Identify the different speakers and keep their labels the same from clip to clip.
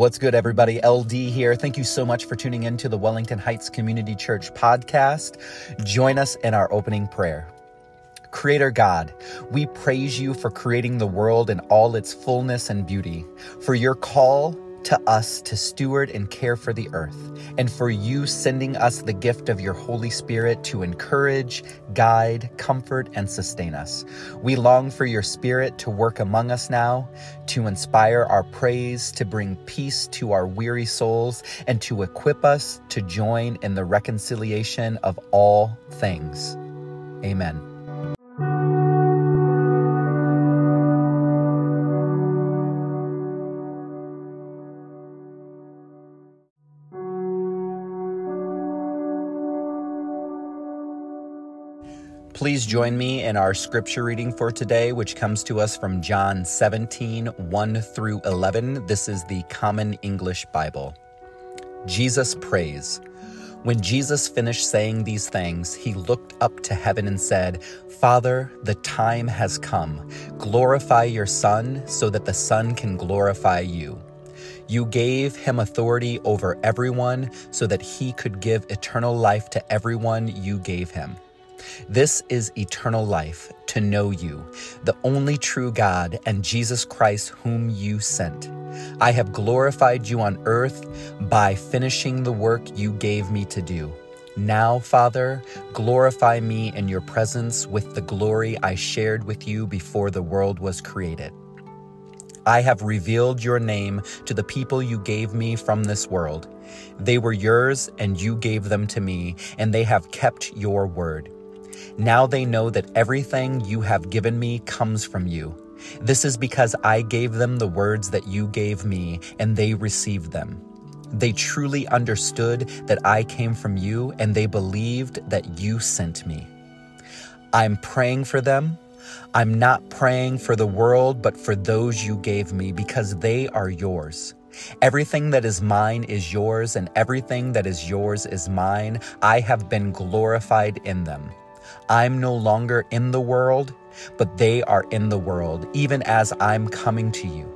Speaker 1: What's good, everybody? LD here. Thank you so much for tuning in to the Wellington Heights Community Church podcast. Join us in our opening prayer. Creator God, we praise you for creating the world in all its fullness and beauty, for your call to us to steward and care for the earth, and for you sending us the gift of your Holy Spirit to encourage, guide, comfort, and sustain us. We long for your Spirit to work among us now, to inspire our praise, to bring peace to our weary souls, and to equip us to join in the reconciliation of all things. Amen. Please join me in our scripture reading for today, which comes to us from John 17 1 through 11. This is the Common English Bible. Jesus prays. When Jesus finished saying these things, he looked up to heaven and said, Father, the time has come. Glorify your Son so that the Son can glorify you. You gave him authority over everyone so that he could give eternal life to everyone you gave him. This is eternal life, to know you, the only true God, and Jesus Christ, whom you sent. I have glorified you on earth by finishing the work you gave me to do. Now, Father, glorify me in your presence with the glory I shared with you before the world was created. I have revealed your name to the people you gave me from this world. They were yours, and you gave them to me, and they have kept your word. Now they know that everything you have given me comes from you. This is because I gave them the words that you gave me, and they received them. They truly understood that I came from you, and they believed that you sent me. I'm praying for them. I'm not praying for the world, but for those you gave me, because they are yours. Everything that is mine is yours, and everything that is yours is mine. I have been glorified in them. I'm no longer in the world, but they are in the world, even as I'm coming to you.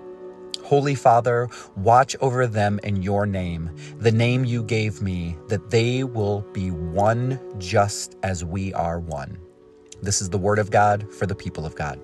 Speaker 1: Holy Father, watch over them in your name, the name you gave me, that they will be one just as we are one. This is the word of God for the people of God.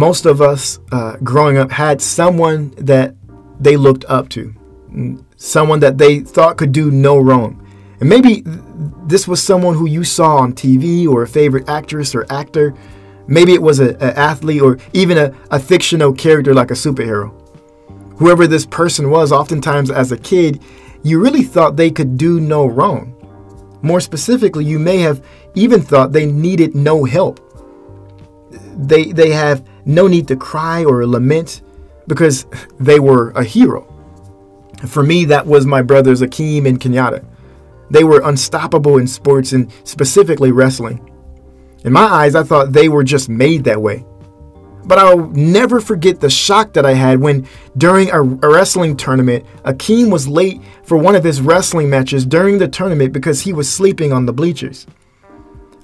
Speaker 2: Most of us uh, growing up had someone that they looked up to, someone that they thought could do no wrong. And maybe this was someone who you saw on TV or a favorite actress or actor. Maybe it was an athlete or even a, a fictional character like a superhero. Whoever this person was, oftentimes as a kid, you really thought they could do no wrong. More specifically, you may have even thought they needed no help. They, they have no need to cry or lament because they were a hero. For me, that was my brothers Akeem and Kenyatta. They were unstoppable in sports and specifically wrestling. In my eyes, I thought they were just made that way. But I'll never forget the shock that I had when, during a, wrestling tournament, Akeem was late for one of his wrestling matches during the tournament because he was sleeping on the bleachers.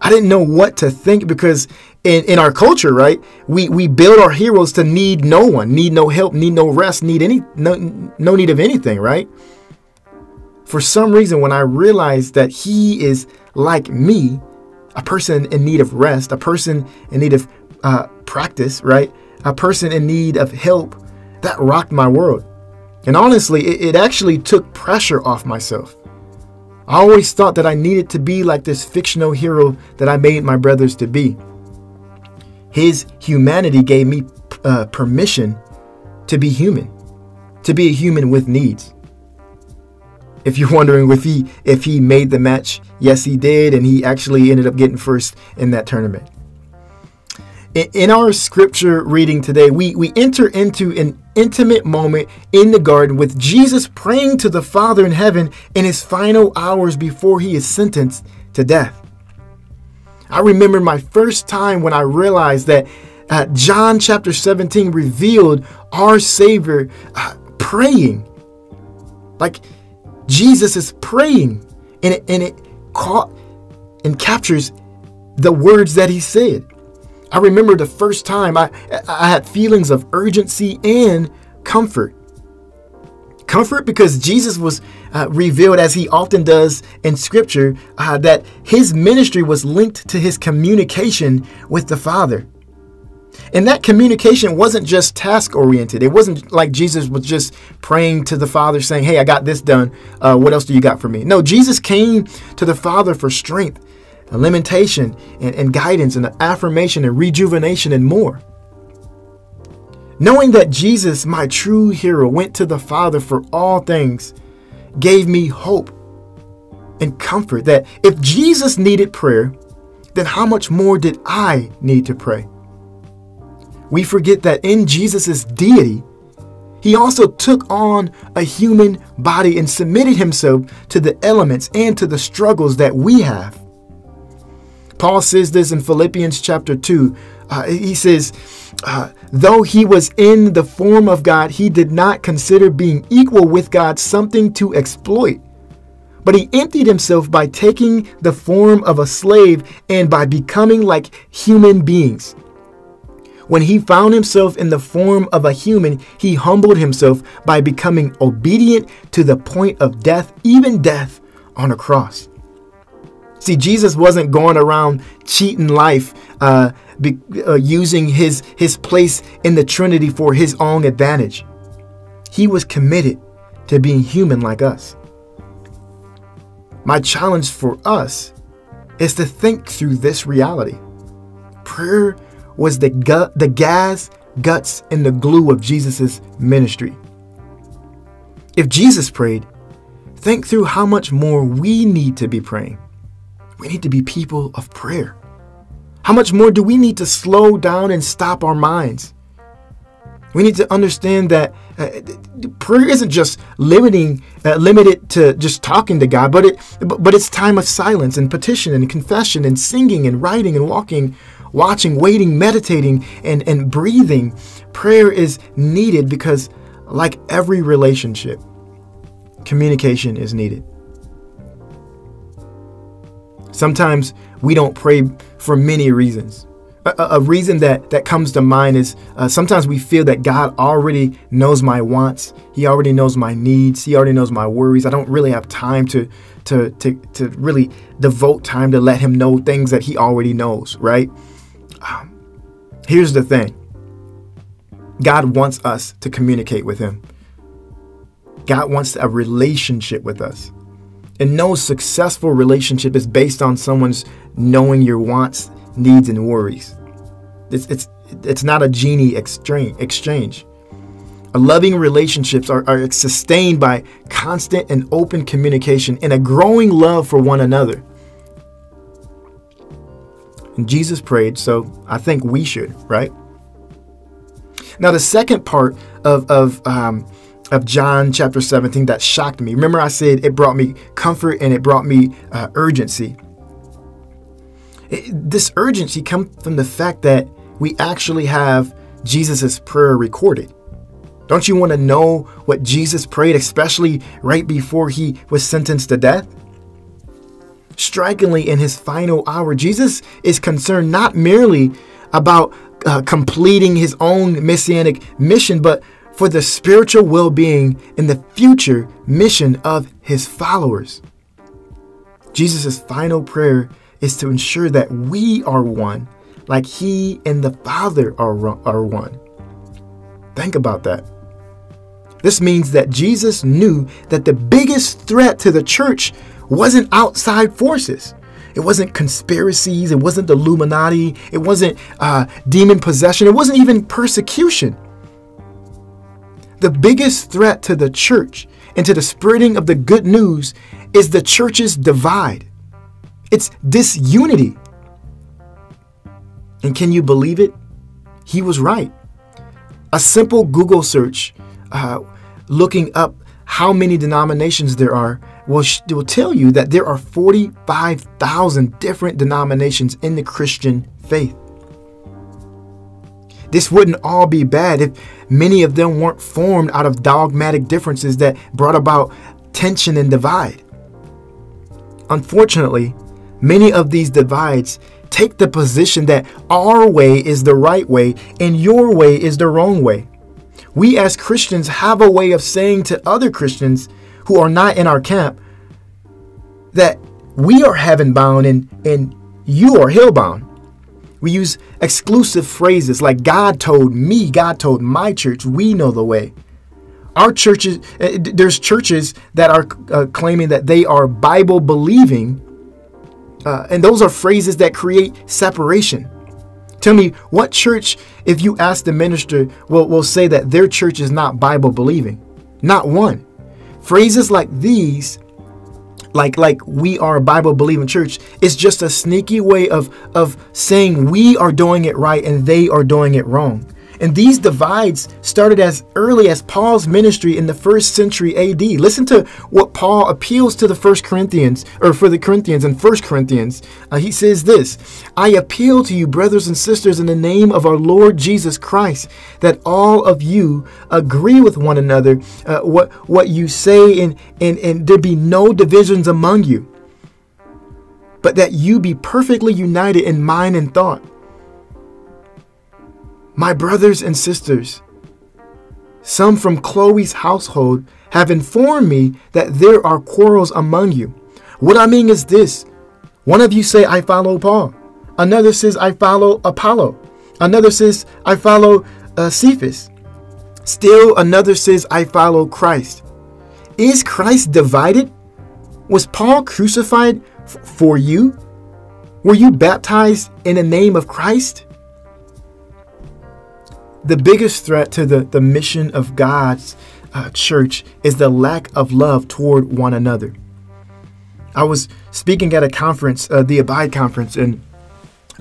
Speaker 2: I didn't know what to think because in, in our culture, right, we, we build our heroes to need no one, need no help, need no rest, need any no, no need of anything, right? For some reason, when I realized that he is like me, a person in need of rest, a person in need of uh, practice, right? A person in need of help, that rocked my world. And honestly, it, it actually took pressure off myself. I always thought that I needed to be like this fictional hero that I made my brothers to be. His humanity gave me uh, permission to be human, to be a human with needs. If you're wondering if he if he made the match, yes he did, and he actually ended up getting first in that tournament. In our scripture reading today, we, we enter into an intimate moment in the garden with Jesus praying to the Father in heaven in his final hours before he is sentenced to death. I remember my first time when I realized that uh, John chapter 17 revealed our Savior uh, praying. Like Jesus is praying, and it, and it caught and captures the words that he said. I remember the first time I, I had feelings of urgency and comfort. Comfort because Jesus was uh, revealed, as he often does in Scripture, uh, that his ministry was linked to his communication with the Father. And that communication wasn't just task oriented. It wasn't like Jesus was just praying to the Father saying, Hey, I got this done. Uh, what else do you got for me? No, Jesus came to the Father for strength, a limitation, and, and guidance, and affirmation, and rejuvenation, and more. Knowing that Jesus, my true hero, went to the Father for all things, gave me hope and comfort that if Jesus needed prayer, then how much more did I need to pray? we forget that in Jesus' deity, he also took on a human body and submitted himself to the elements and to the struggles that we have. Paul says this in Philippians chapter 2. Uh, he says, uh, Though he was in the form of God, he did not consider being equal with God something to exploit. But he emptied himself by taking the form of a slave and by becoming like human beings. When he found himself in the form of a human, he humbled himself by becoming obedient to the point of death, even death on a cross. See, Jesus wasn't going around cheating life, uh, be, uh, using his, his place in the Trinity for his own advantage. He was committed to being human like us. My challenge for us is to think through this reality. Prayer was the gut, the gas, guts, and the glue of Jesus' ministry. If Jesus prayed, think through how much more we need to be praying. We need to be people of prayer. How much more do we need to slow down and stop our minds? We need to understand that uh, prayer isn't just limiting, uh, limited to just talking to God, but it, but it's time of silence and petition and confession and singing and writing and walking watching, waiting, meditating, and, and breathing. Prayer is needed because, like every relationship, communication is needed. Sometimes we don't pray for many reasons. A, a reason that, that comes to mind is uh, sometimes we feel that God already knows my wants. He already knows my needs. He already knows my worries. I don't really have time to, to, to, to really devote time to let Him know things that He already knows, right? Here's the thing God wants us to communicate with Him, God wants a relationship with us. And no successful relationship is based on someone's knowing your wants, needs, and worries. It's, it's, it's not a genie exchange. A loving relationships are, are sustained by constant and open communication and a growing love for one another. And Jesus prayed, so I think we should, right? Now, the second part of, of, um, of John chapter 17 that shocked me. Remember, I said it brought me comfort and it brought me uh, urgency. It, this urgency comes from the fact that we actually have Jesus' prayer recorded. Don't you want to know what Jesus prayed, especially right before he was sentenced to death? Strikingly, in his final hour, Jesus is concerned not merely about uh, completing his own messianic mission, but for the spiritual well being and the future mission of his followers. Jesus' final prayer is to ensure that we are one, like he and the Father are, are one. Think about that. This means that Jesus knew that the biggest threat to the church wasn't outside forces. It wasn't conspiracies. It wasn't the Illuminati. It wasn't uh, demon possession. It wasn't even persecution. The biggest threat to the church and to the spreading of the good news is the church's divide. It's disunity. And can you believe it? He was right. A simple Google search uh, looking up how many denominations there are will, will tell you that there are 45,000 different denominations in the Christian faith. This wouldn't all be bad if many of them weren't formed out of dogmatic differences that brought about tension and divide. Unfortunately, many of these divides take the position that our way is the right way and your way is the wrong way. We as Christians have a way of saying to other Christians who are not in our camp that we are heaven bound and, and you are hell bound. We use exclusive phrases like God told me, God told my church, we know the way. Our churches, eh, there's churches that are uh, claiming that they are Bible believing, uh, and those are phrases that create separation. Tell me what church, if you ask the minister, will, will say that their church is not Bible believing? Not one. Phrases like these like like we are a bible believing church It's just a sneaky way of of saying we are doing it right and they are doing it wrong and these divides started as early as Paul's ministry in the first century AD. Listen to what Paul appeals to the first Corinthians, or for the Corinthians in First Corinthians. Uh, he says this I appeal to you, brothers and sisters, in the name of our Lord Jesus Christ, that all of you agree with one another, uh, what, what you say, and, and, and there be no divisions among you, but that you be perfectly united in mind and thought. My brothers and sisters, some from Chloe's household have informed me that there are quarrels among you. What I mean is this one of you say, I follow Paul. Another says, I follow Apollo. Another says, I follow uh, Cephas. Still another says, I follow Christ. Is Christ divided? Was Paul crucified f- for you? Were you baptized in the name of Christ? The biggest threat to the, the mission of God's uh, church is the lack of love toward one another. I was speaking at a conference, uh, the Abide conference, and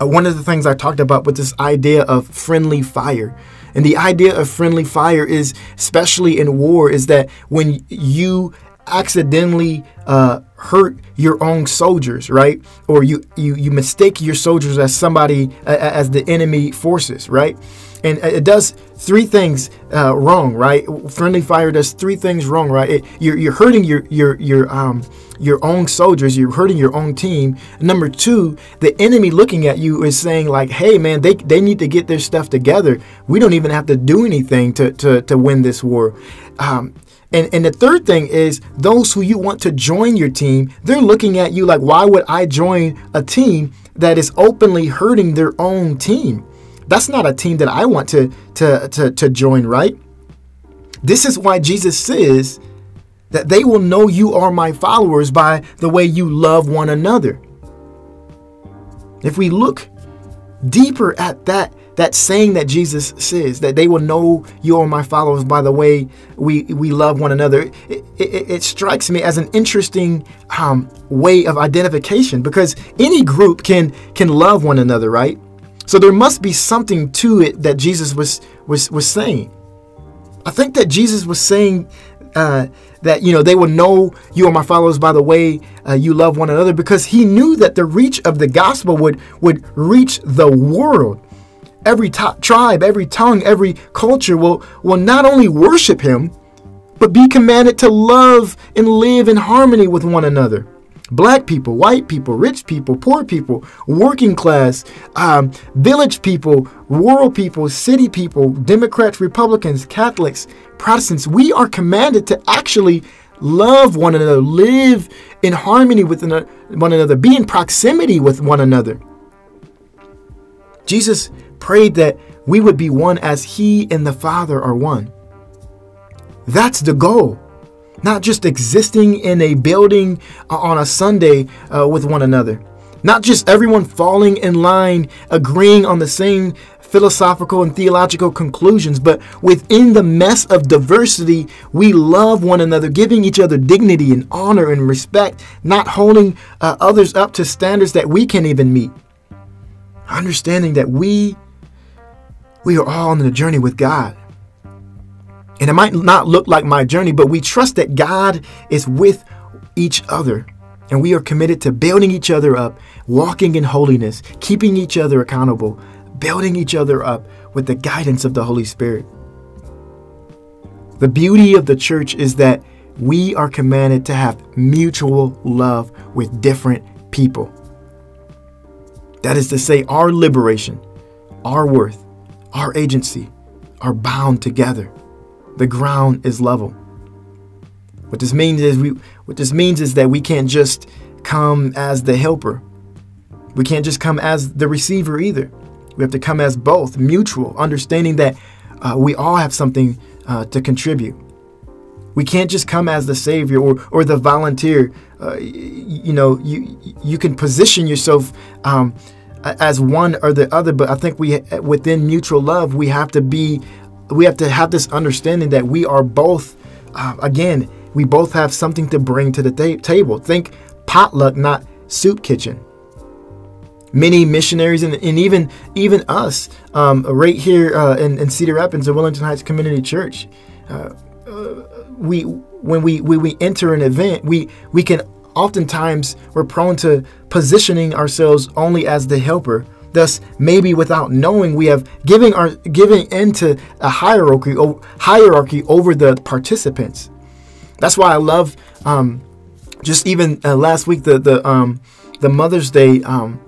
Speaker 2: uh, one of the things I talked about was this idea of friendly fire. And the idea of friendly fire is, especially in war, is that when you accidentally uh, hurt your own soldiers, right? Or you you you mistake your soldiers as somebody as the enemy forces, right? And it does three things uh, wrong, right? Friendly fire does three things wrong, right? It, you're, you're hurting your your your um your own soldiers. You're hurting your own team. Number two, the enemy looking at you is saying like, "Hey, man, they they need to get their stuff together. We don't even have to do anything to to to win this war." Um, and, and the third thing is those who you want to join your team, they're looking at you like, why would I join a team that is openly hurting their own team? That's not a team that I want to, to, to, to join, right? This is why Jesus says that they will know you are my followers by the way you love one another. If we look deeper at that that saying that Jesus says that they will know you are my followers by the way we we love one another. It, it, it strikes me as an interesting um, way of identification because any group can can love one another, right? So there must be something to it that Jesus was was was saying. I think that Jesus was saying uh, that you know they will know you are my followers by the way uh, you love one another because he knew that the reach of the gospel would would reach the world. Every tribe, every tongue, every culture will will not only worship him, but be commanded to love and live in harmony with one another black people, white people, rich people, poor people, working class, um, village people, rural people, city people, Democrats, Republicans, Catholics, Protestants. We are commanded to actually love one another, live in harmony with one another, be in proximity with one another. Jesus prayed that we would be one as He and the Father are one. That's the goal not just existing in a building uh, on a Sunday uh, with one another, not just everyone falling in line, agreeing on the same philosophical and theological conclusions, but within the mess of diversity, we love one another, giving each other dignity and honor and respect, not holding uh, others up to standards that we can't even meet. Understanding that we we are all on the journey with God. And it might not look like my journey, but we trust that God is with each other. And we are committed to building each other up, walking in holiness, keeping each other accountable, building each other up with the guidance of the Holy Spirit. The beauty of the church is that we are commanded to have mutual love with different people. That is to say, our liberation, our worth, our agency are bound together. The ground is level. What this means is we what this means is that we can't just come as the helper. We can't just come as the receiver either. We have to come as both, mutual, understanding that uh, we all have something uh, to contribute. We can't just come as the savior or or the volunteer. Uh, you know, you you can position yourself um, as one or the other, but I think we within mutual love we have to be, we have to have this understanding that we are both, uh, again, we both have something to bring to the ta- table. Think potluck, not soup kitchen. Many missionaries and, and even even us um, right here uh, in, in, Cedar Rapids, the Wellington Heights Community Church. Uh, uh, we when we, we we enter an event, we we can oftentimes we're prone to positioning ourselves only as the helper. Thus, maybe without knowing, we have giving our giving into a hierarchy hierarchy over the participants. That's why I love um, just even uh, last week the the um, the Mother's Day um,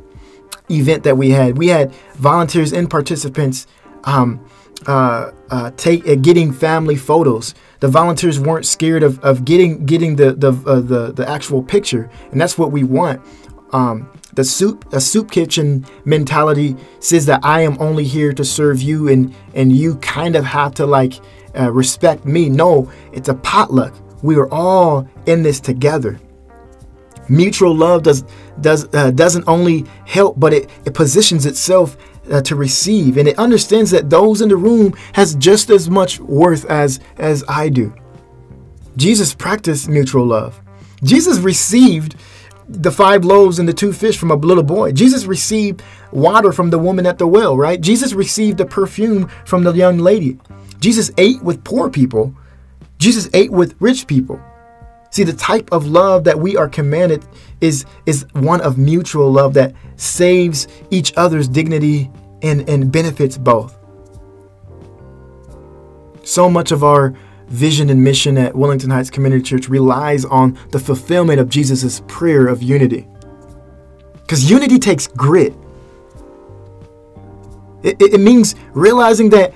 Speaker 2: event that we had. We had volunteers and participants um, uh, uh, take uh, getting family photos. The volunteers weren't scared of, of getting getting the the, uh, the the actual picture, and that's what we want. Um, the soup a soup kitchen mentality says that I am only here to serve you, and and you kind of have to like uh, respect me. No, it's a potluck. We are all in this together. Mutual love does does uh, doesn't only help, but it, it positions itself uh, to receive, and it understands that those in the room has just as much worth as as I do. Jesus practiced mutual love. Jesus received the five loaves and the two fish from a little boy. Jesus received water from the woman at the well, right? Jesus received the perfume from the young lady. Jesus ate with poor people. Jesus ate with rich people. See, the type of love that we are commanded is, is one of mutual love that saves each other's dignity and, and benefits both. So much of our vision and mission at Wellington Heights Community Church relies on the fulfillment of Jesus' prayer of unity. Because unity takes grit. It, it, it means realizing that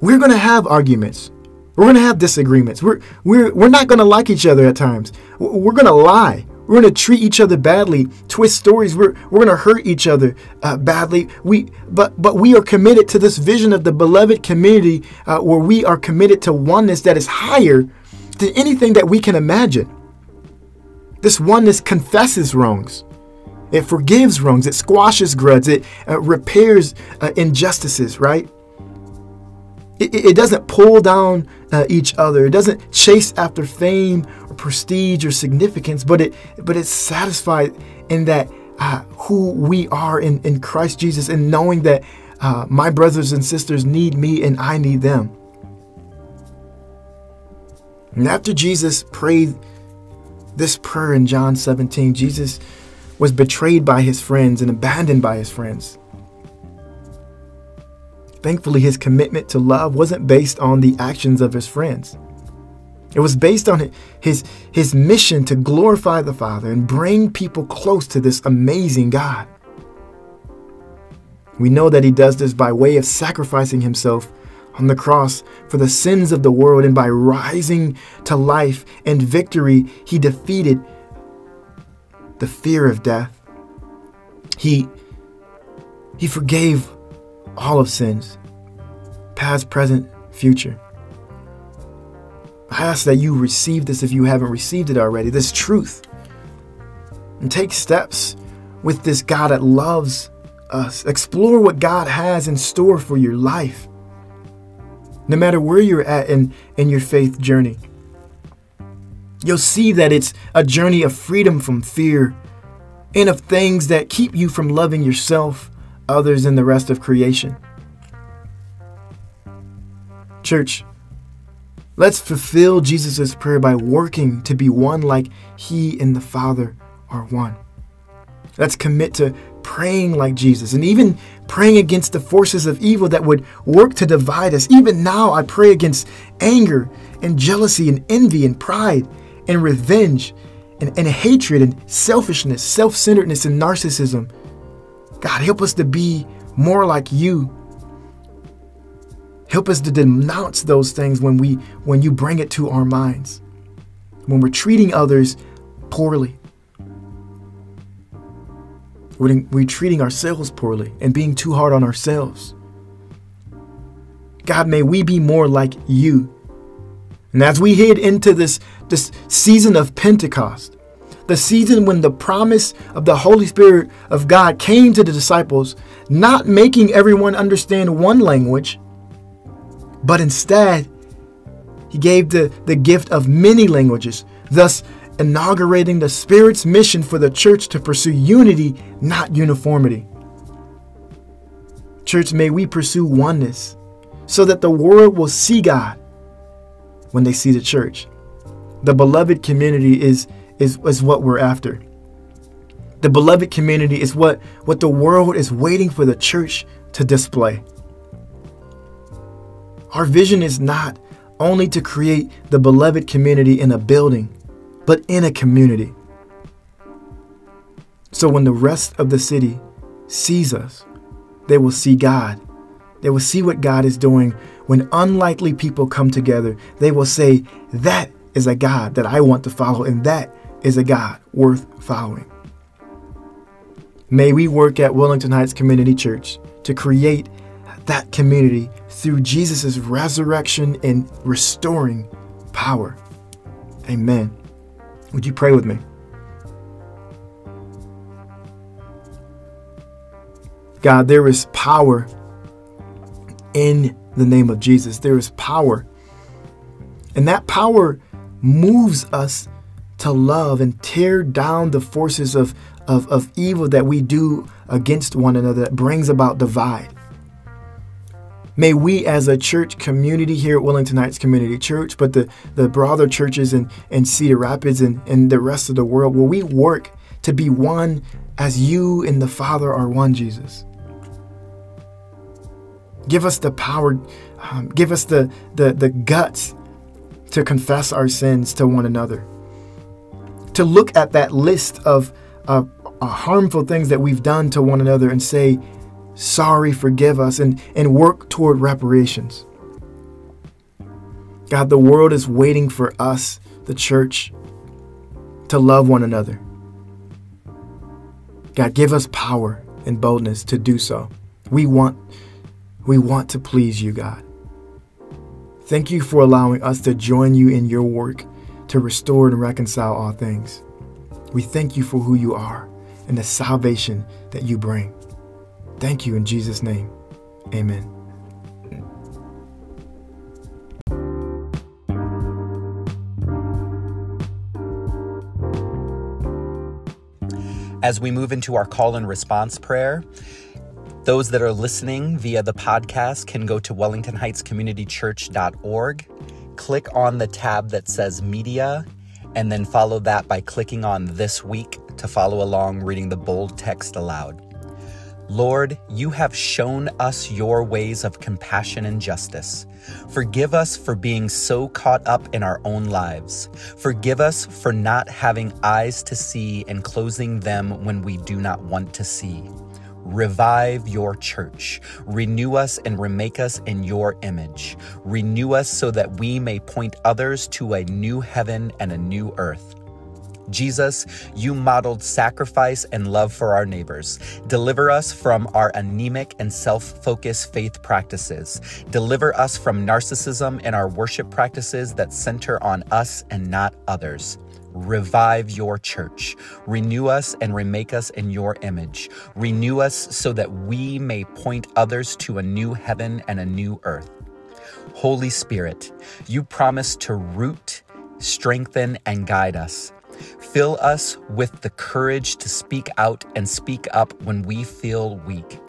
Speaker 2: we're going to have arguments. We're going to have disagreements. We're, we're, we're not going to like each other at times. We're going to lie. We're going to treat each other badly, twist stories. We're, we're going to hurt each other uh, badly. We, but, but we are committed to this vision of the beloved community uh, where we are committed to oneness that is higher than anything that we can imagine. This oneness confesses wrongs. It forgives wrongs. It squashes grudges. It uh, repairs uh, injustices, right? It, it doesn't pull down uh, each other. It doesn't chase after fame prestige or significance, but it but it's satisfied in that uh, who we are in, in Christ Jesus and knowing that uh, my brothers and sisters need me and I need them. And after Jesus prayed this prayer in John 17, Jesus was betrayed by his friends and abandoned by his friends. Thankfully, his commitment to love wasn't based on the actions of his friends. It was based on his, his mission to glorify the Father and bring people close to this amazing God. We know that he does this by way of sacrificing himself on the cross for the sins of the world, and by rising to life and victory, he defeated the fear of death. He, he forgave all of sins, past, present, future. Ask that you receive this if you haven't received it already, this truth. And take steps with this God that loves us. Explore what God has in store for your life. No matter where you're at in, in your faith journey, you'll see that it's a journey of freedom from fear and of things that keep you from loving yourself others and the rest of creation. Church, Let's fulfill Jesus' prayer by working to be one like He and the Father are one. Let's commit to praying like Jesus and even praying against the forces of evil that would work to divide us. Even now, I pray against anger and jealousy and envy and pride and revenge and, and hatred and selfishness, self centeredness and narcissism. God, help us to be more like you. Help us to denounce those things when we when you bring it to our minds. When we're treating others poorly. When we're treating ourselves poorly and being too hard on ourselves. God, may we be more like you. And as we head into this, this season of Pentecost, the season when the promise of the Holy Spirit of God came to the disciples, not making everyone understand one language, but instead, He gave the, the gift of many languages, thus inaugurating the Spirit's mission for the church to pursue unity, not uniformity. Church, may we pursue oneness so that the world will see God when they see the church. The beloved community is is, is what we're after. The beloved community is what, what the world is waiting for the church to display. Our vision is not only to create the beloved community in a building, but in a community. So when the rest of the city sees us, they will see God. They will see what God is doing when unlikely people come together. They will say, That is a God that I want to follow, and that is a God worth following. May we work at Wellington Heights Community Church to create that community through Jesus' resurrection and restoring power. Amen. Would you pray with me? God, there is power in the name of Jesus. There is power. And that power moves us to love and tear down the forces of, of, of evil that we do against one another that brings about divide. May we as a church community here at Wellington Heights Community Church, but the, the broader churches in, in Cedar Rapids and, and the rest of the world, will we work to be one as you and the Father are one, Jesus? Give us the power, um, give us the, the, the guts to confess our sins to one another to look at that list of uh, harmful things that we've done to one another and say, sorry, forgive us, and, and work toward reparations. God, the world is waiting for us, the church, to love one another. God, give us power and boldness to do so. We want, we want to please you, God. Thank you for allowing us to join you in your work to restore and reconcile all things. We thank you for who you are and the salvation that you bring. Thank you in Jesus' name. Amen.
Speaker 1: As we move into our call and response prayer, those that are listening via the podcast can go to wellingtonheightscommunitychurch.org click on the tab that says Media, and then follow that by clicking on This Week to follow along reading the bold text aloud. Lord, you have shown us your ways of compassion and justice. Forgive us for being so caught up in our own lives. Forgive us for not having eyes to see and closing them when we do not want to see. Revive your church. Renew us and remake us in your image. Renew us so that we may point others to a new heaven and a new earth. Jesus, you modeled sacrifice and love for our neighbors. Deliver us from our anemic and self focused faith practices. Deliver us from narcissism and our worship practices that center on us and not others. Revive your church. Renew us and remake us in your image. Renew us so that we may point others to a new heaven and a new earth. Holy Spirit, you promise to root, strengthen, and guide us. Fill us with the courage to speak out and speak up when we feel weak.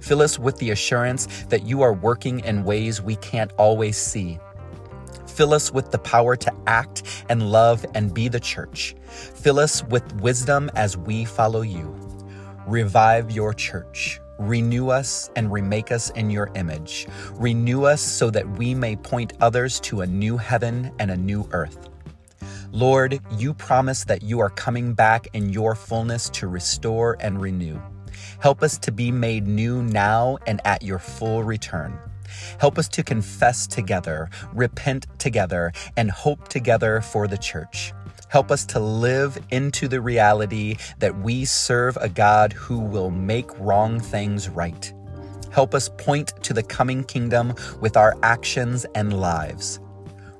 Speaker 1: Fill us with the assurance that you are working in ways we can't always see Fill us with the power to act and love and be the church. Fill us with wisdom as we follow you. Revive your church. Renew us and remake us in your image. Renew us so that we may point others to a new heaven and a new earth. Lord, you promise that you are coming back in your fullness to restore and renew. Help us to be made new now and at your full return. Help us to confess together, repent together, and hope together for the church. Help us to live into the reality that we serve a God who will make wrong things right. Help us point to the coming kingdom with our actions and lives.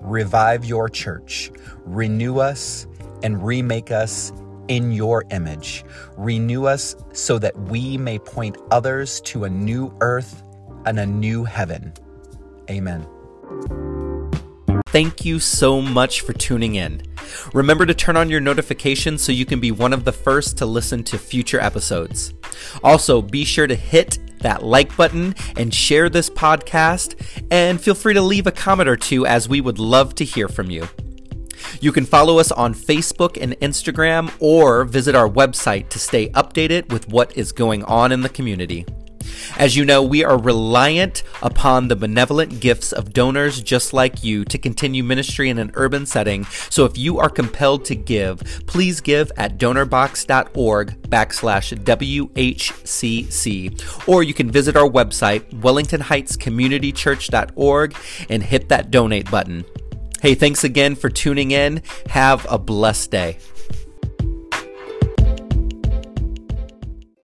Speaker 1: Revive your church, renew us, and remake us in your image. Renew us so that we may point others to a new earth and a new heaven. Amen. Thank you so much for tuning in. Remember to turn on your notifications so you can be one of the first to listen to future episodes. Also, be sure to hit that like button and share this podcast, and feel free to leave a comment or two as we would love to hear from you. You can follow us on Facebook and Instagram or visit our website to stay updated with what is going on in the community. As you know, we are reliant upon the benevolent gifts of donors just like you to continue ministry in an urban setting. So if you are compelled to give, please give at donorbox.org backslash WHCC. Or you can visit our website, wellingtonheightscommunitychurch.org, and hit that donate button. Hey, thanks again for tuning in. Have a blessed day.